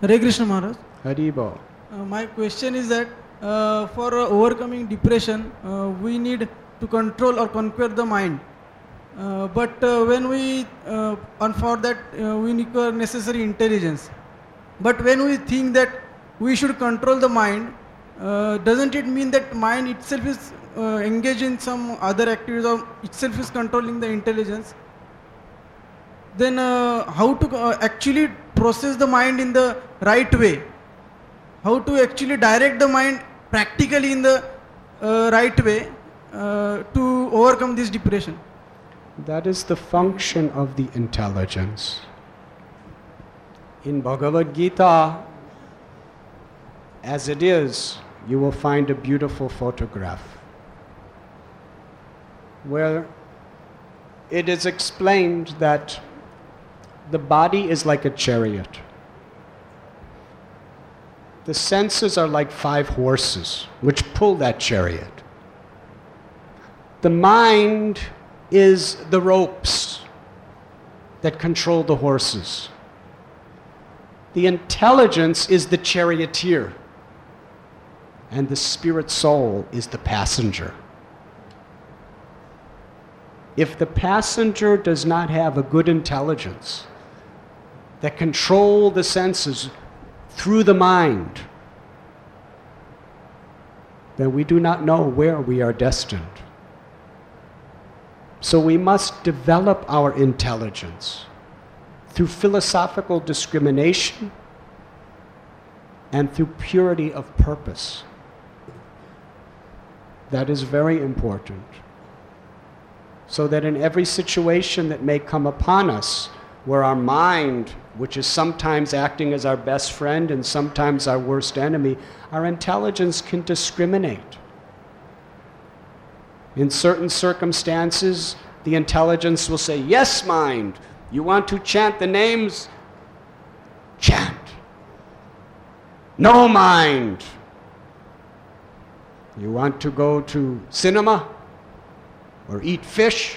Hare Krishna Maharaj. Uh, my question is that uh, for uh, overcoming depression, uh, we need to control or conquer the mind. Uh, but uh, when we, uh, and for that, uh, we need uh, necessary intelligence. But when we think that we should control the mind, uh, doesn't it mean that mind itself is uh, engaged in some other activities or itself is controlling the intelligence? Then uh, how to uh, actually process the mind in the right way? how to actually direct the mind practically in the uh, right way uh, to overcome this depression. That is the function of the intelligence. In Bhagavad Gita, as it is, you will find a beautiful photograph where it is explained that the body is like a chariot. The senses are like five horses which pull that chariot. The mind is the ropes that control the horses. The intelligence is the charioteer, and the spirit soul is the passenger. If the passenger does not have a good intelligence that control the senses through the mind, then we do not know where we are destined. So we must develop our intelligence through philosophical discrimination and through purity of purpose. That is very important. So that in every situation that may come upon us, where our mind, which is sometimes acting as our best friend and sometimes our worst enemy, our intelligence can discriminate. In certain circumstances, the intelligence will say, Yes, mind, you want to chant the names? Chant. No, mind. You want to go to cinema or eat fish?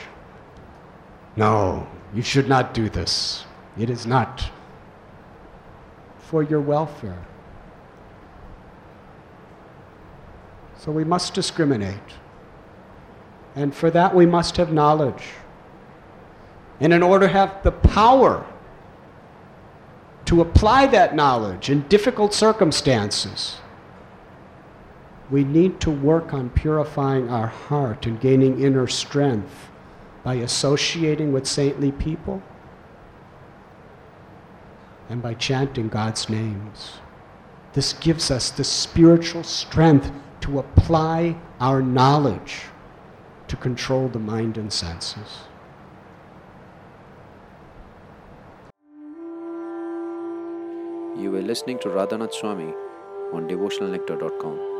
No, you should not do this. It is not for your welfare. So we must discriminate. And for that, we must have knowledge. And in order to have the power to apply that knowledge in difficult circumstances, we need to work on purifying our heart and gaining inner strength by associating with saintly people and by chanting God's names. This gives us the spiritual strength to apply our knowledge to control the mind and senses. You were listening to Radhanath Swami on devotionalnectar.com.